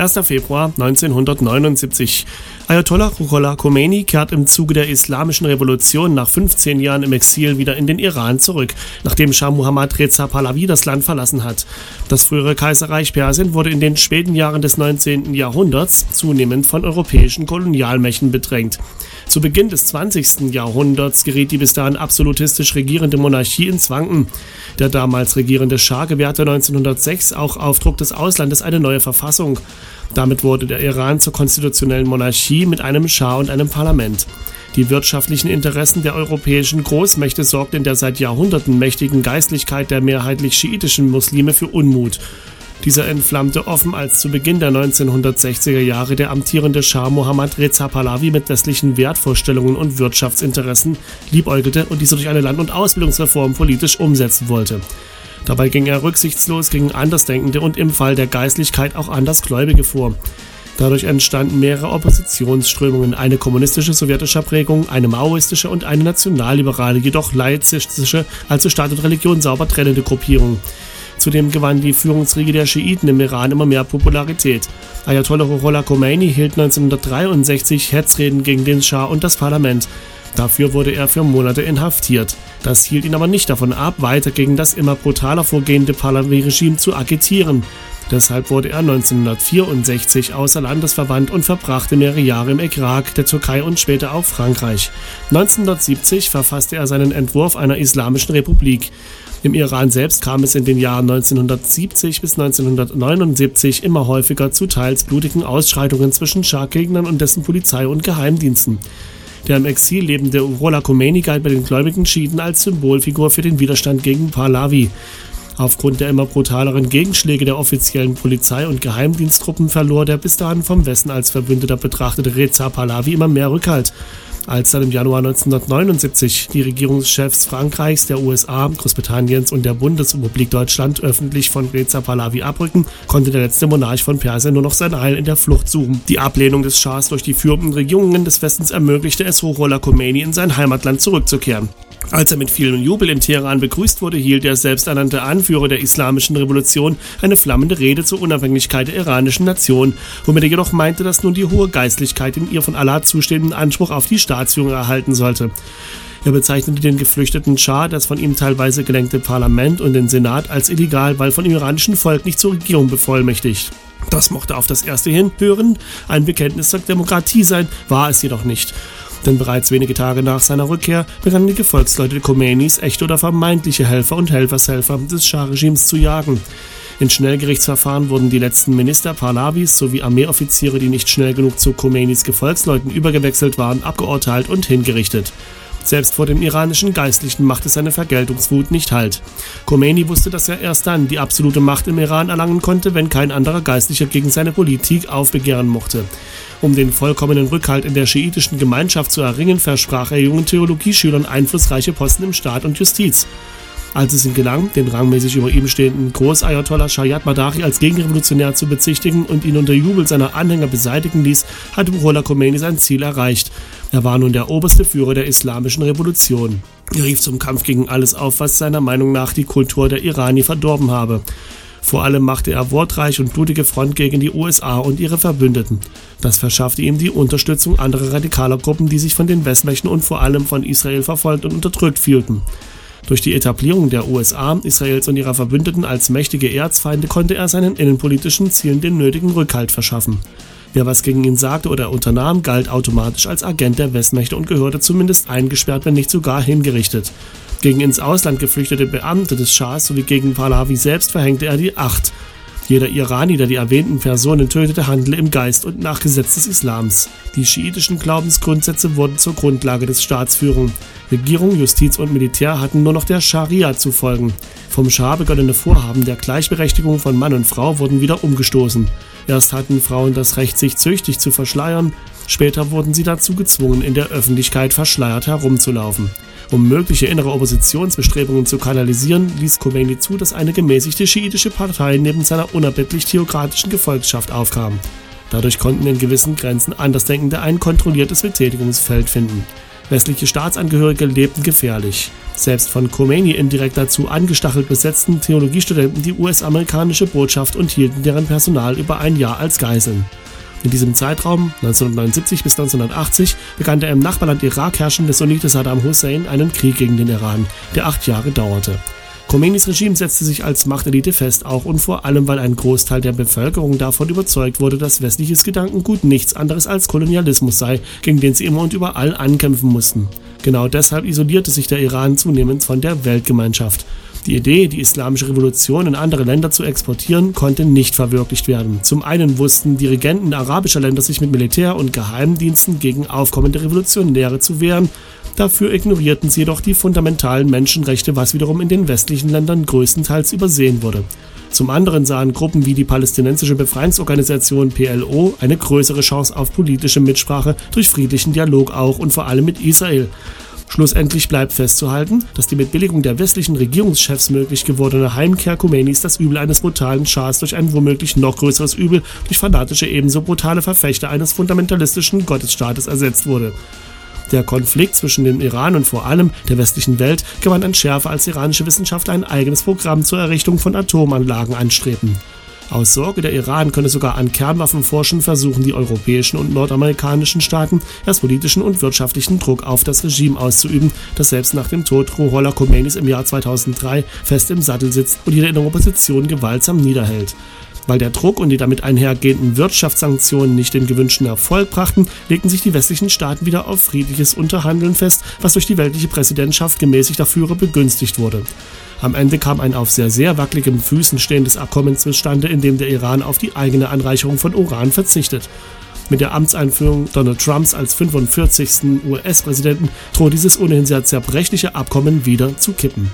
1. Februar 1979. Ayatollah Ruhollah Khomeini kehrt im Zuge der Islamischen Revolution nach 15 Jahren im Exil wieder in den Iran zurück, nachdem Shah Muhammad Reza Pahlavi das Land verlassen hat. Das frühere Kaiserreich Persien wurde in den späten Jahren des 19. Jahrhunderts zunehmend von europäischen Kolonialmächten bedrängt. Zu Beginn des 20. Jahrhunderts geriet die bis dahin absolutistisch regierende Monarchie ins Wanken. Der damals regierende Schah gewährte 1906 auch auf Druck des Auslandes eine neue Verfassung. Damit wurde der Iran zur konstitutionellen Monarchie mit einem Schah und einem Parlament. Die wirtschaftlichen Interessen der europäischen Großmächte sorgten in der seit Jahrhunderten mächtigen Geistlichkeit der mehrheitlich schiitischen Muslime für Unmut. Dieser entflammte offen, als zu Beginn der 1960er Jahre der amtierende Schah Mohammad Reza Pahlavi mit westlichen Wertvorstellungen und Wirtschaftsinteressen liebäugelte und diese durch eine Land- und Ausbildungsreform politisch umsetzen wollte. Dabei ging er rücksichtslos gegen Andersdenkende und im Fall der Geistlichkeit auch Andersgläubige vor. Dadurch entstanden mehrere Oppositionsströmungen, eine kommunistische sowjetischer Prägung, eine maoistische und eine nationalliberale, jedoch laizistische, also Staat und Religion sauber trennende Gruppierung. Zudem gewann die Führungsriege der Schiiten im Iran immer mehr Popularität. Ayatollah Ruhollah Khomeini hielt 1963 Hetzreden gegen den Schah und das Parlament. Dafür wurde er für Monate inhaftiert. Das hielt ihn aber nicht davon ab, weiter gegen das immer brutaler vorgehende Pahlavi-Regime zu agitieren. Deshalb wurde er 1964 außer Landes verbannt und verbrachte mehrere Jahre im Irak, der Türkei und später auch Frankreich. 1970 verfasste er seinen Entwurf einer islamischen Republik. Im Iran selbst kam es in den Jahren 1970 bis 1979 immer häufiger zu teils blutigen Ausschreitungen zwischen Schah-Gegnern und dessen Polizei und Geheimdiensten. Der im Exil lebende Ruhollah Khomeini galt bei den gläubigen Schiiten als Symbolfigur für den Widerstand gegen Pahlavi. Aufgrund der immer brutaleren Gegenschläge der offiziellen Polizei und Geheimdiensttruppen verlor der bis dahin vom Westen als Verbündeter betrachtete Reza Pahlavi immer mehr Rückhalt. Als dann im Januar 1979 die Regierungschefs Frankreichs, der USA, Großbritanniens und der Bundesrepublik Deutschland öffentlich von Reza Pahlavi abrücken, konnte der letzte Monarch von Persien nur noch sein Heil in der Flucht suchen. Die Ablehnung des Schahs durch die führenden Regierungen des Westens ermöglichte es Ruhollah Khomeini in sein Heimatland zurückzukehren. Als er mit vielem Jubel in Teheran begrüßt wurde, hielt der selbsternannte Anführer der islamischen Revolution eine flammende Rede zur Unabhängigkeit der iranischen Nation, womit er jedoch meinte, dass nun die hohe Geistlichkeit in ihr von Allah zustehenden Anspruch auf die Staatsführung erhalten sollte. Er bezeichnete den geflüchteten Schah, das von ihm teilweise gelenkte Parlament und den Senat als illegal, weil von dem iranischen Volk nicht zur Regierung bevollmächtigt. Das mochte auf das erste hin hören ein Bekenntnis zur Demokratie sein, war es jedoch nicht. Denn bereits wenige Tage nach seiner Rückkehr begannen die Gefolgsleute Khomeinis echte oder vermeintliche Helfer und Helfershelfer des Schah-Regimes zu jagen. In Schnellgerichtsverfahren wurden die letzten Minister Pahlavis sowie Armeeoffiziere, die nicht schnell genug zu Khomeinis Gefolgsleuten übergewechselt waren, abgeurteilt und hingerichtet. Selbst vor dem iranischen Geistlichen machte seine Vergeltungswut nicht Halt. Khomeini wusste, dass er erst dann die absolute Macht im Iran erlangen konnte, wenn kein anderer Geistlicher gegen seine Politik aufbegehren mochte. Um den vollkommenen Rückhalt in der schiitischen Gemeinschaft zu erringen, versprach er jungen Theologieschülern einflussreiche Posten im Staat und Justiz. Als es ihm gelang, den rangmäßig über ihm stehenden Großayatollah Shayat Madachi als Gegenrevolutionär zu bezichtigen und ihn unter Jubel seiner Anhänger beseitigen ließ, hatte Ruhollah Khomeini sein Ziel erreicht. Er war nun der oberste Führer der islamischen Revolution. Er rief zum Kampf gegen alles auf, was seiner Meinung nach die Kultur der Irani verdorben habe. Vor allem machte er wortreich und blutige Front gegen die USA und ihre Verbündeten. Das verschaffte ihm die Unterstützung anderer radikaler Gruppen, die sich von den Westmächten und vor allem von Israel verfolgt und unterdrückt fühlten. Durch die Etablierung der USA, Israels und ihrer Verbündeten als mächtige Erzfeinde konnte er seinen innenpolitischen Zielen den nötigen Rückhalt verschaffen. Wer was gegen ihn sagte oder unternahm, galt automatisch als Agent der Westmächte und gehörte zumindest eingesperrt, wenn nicht sogar hingerichtet. Gegen ins Ausland geflüchtete Beamte des Schahs sowie gegen Pahlavi selbst verhängte er die Acht. Jeder Irani, der die erwähnten Personen tötete, handelte im Geist und nach Gesetz des Islams. Die schiitischen Glaubensgrundsätze wurden zur Grundlage des Staatsführung. Regierung, Justiz und Militär hatten nur noch der Scharia zu folgen. Vom Schah begonnene Vorhaben der Gleichberechtigung von Mann und Frau wurden wieder umgestoßen. Erst hatten Frauen das Recht, sich züchtig zu verschleiern, später wurden sie dazu gezwungen, in der Öffentlichkeit verschleiert herumzulaufen. Um mögliche innere Oppositionsbestrebungen zu kanalisieren, ließ Khomeini zu, dass eine gemäßigte schiitische Partei neben seiner unerbittlich theokratischen Gefolgschaft aufkam. Dadurch konnten in gewissen Grenzen Andersdenkende ein kontrolliertes Betätigungsfeld finden. Westliche Staatsangehörige lebten gefährlich. Selbst von Khomeini indirekt dazu angestachelt besetzten Theologiestudenten die US-amerikanische Botschaft und hielten deren Personal über ein Jahr als Geiseln. In diesem Zeitraum, 1979 bis 1980, begann der im Nachbarland Irak herrschende Sunnite Saddam Hussein einen Krieg gegen den Iran, der acht Jahre dauerte. Khomeinis Regime setzte sich als Machtelite fest, auch und vor allem, weil ein Großteil der Bevölkerung davon überzeugt wurde, dass westliches Gedankengut nichts anderes als Kolonialismus sei, gegen den sie immer und überall ankämpfen mussten. Genau deshalb isolierte sich der Iran zunehmend von der Weltgemeinschaft. Die Idee, die islamische Revolution in andere Länder zu exportieren, konnte nicht verwirklicht werden. Zum einen wussten Dirigenten arabischer Länder sich mit Militär und Geheimdiensten gegen aufkommende Revolutionäre zu wehren, Dafür ignorierten sie jedoch die fundamentalen Menschenrechte, was wiederum in den westlichen Ländern größtenteils übersehen wurde. Zum anderen sahen Gruppen wie die palästinensische Befreiungsorganisation PLO eine größere Chance auf politische Mitsprache durch friedlichen Dialog auch und vor allem mit Israel. Schlussendlich bleibt festzuhalten, dass die mit Billigung der westlichen Regierungschefs möglich gewordene Heimkehr Khomeinis das Übel eines brutalen Schahs durch ein womöglich noch größeres Übel durch fanatische ebenso brutale Verfechter eines fundamentalistischen Gottesstaates ersetzt wurde. Der Konflikt zwischen dem Iran und vor allem der westlichen Welt gewann an Schärfe, als iranische Wissenschaftler ein eigenes Programm zur Errichtung von Atomanlagen anstrebten. Aus Sorge, der Iran könne sogar an Kernwaffen forschen, versuchen die europäischen und nordamerikanischen Staaten, erst politischen und wirtschaftlichen Druck auf das Regime auszuüben, das selbst nach dem Tod Ruhollah Khomeinis im Jahr 2003 fest im Sattel sitzt und jede Opposition gewaltsam niederhält. Weil der Druck und die damit einhergehenden Wirtschaftssanktionen nicht den gewünschten Erfolg brachten, legten sich die westlichen Staaten wieder auf friedliches Unterhandeln fest, was durch die weltliche Präsidentschaft gemäßigter Führer begünstigt wurde. Am Ende kam ein auf sehr, sehr wackeligen Füßen stehendes Abkommen zustande, in dem der Iran auf die eigene Anreicherung von Uran verzichtet. Mit der Amtseinführung Donald Trumps als 45. US-Präsidenten droht dieses ohnehin sehr zerbrechliche Abkommen wieder zu kippen.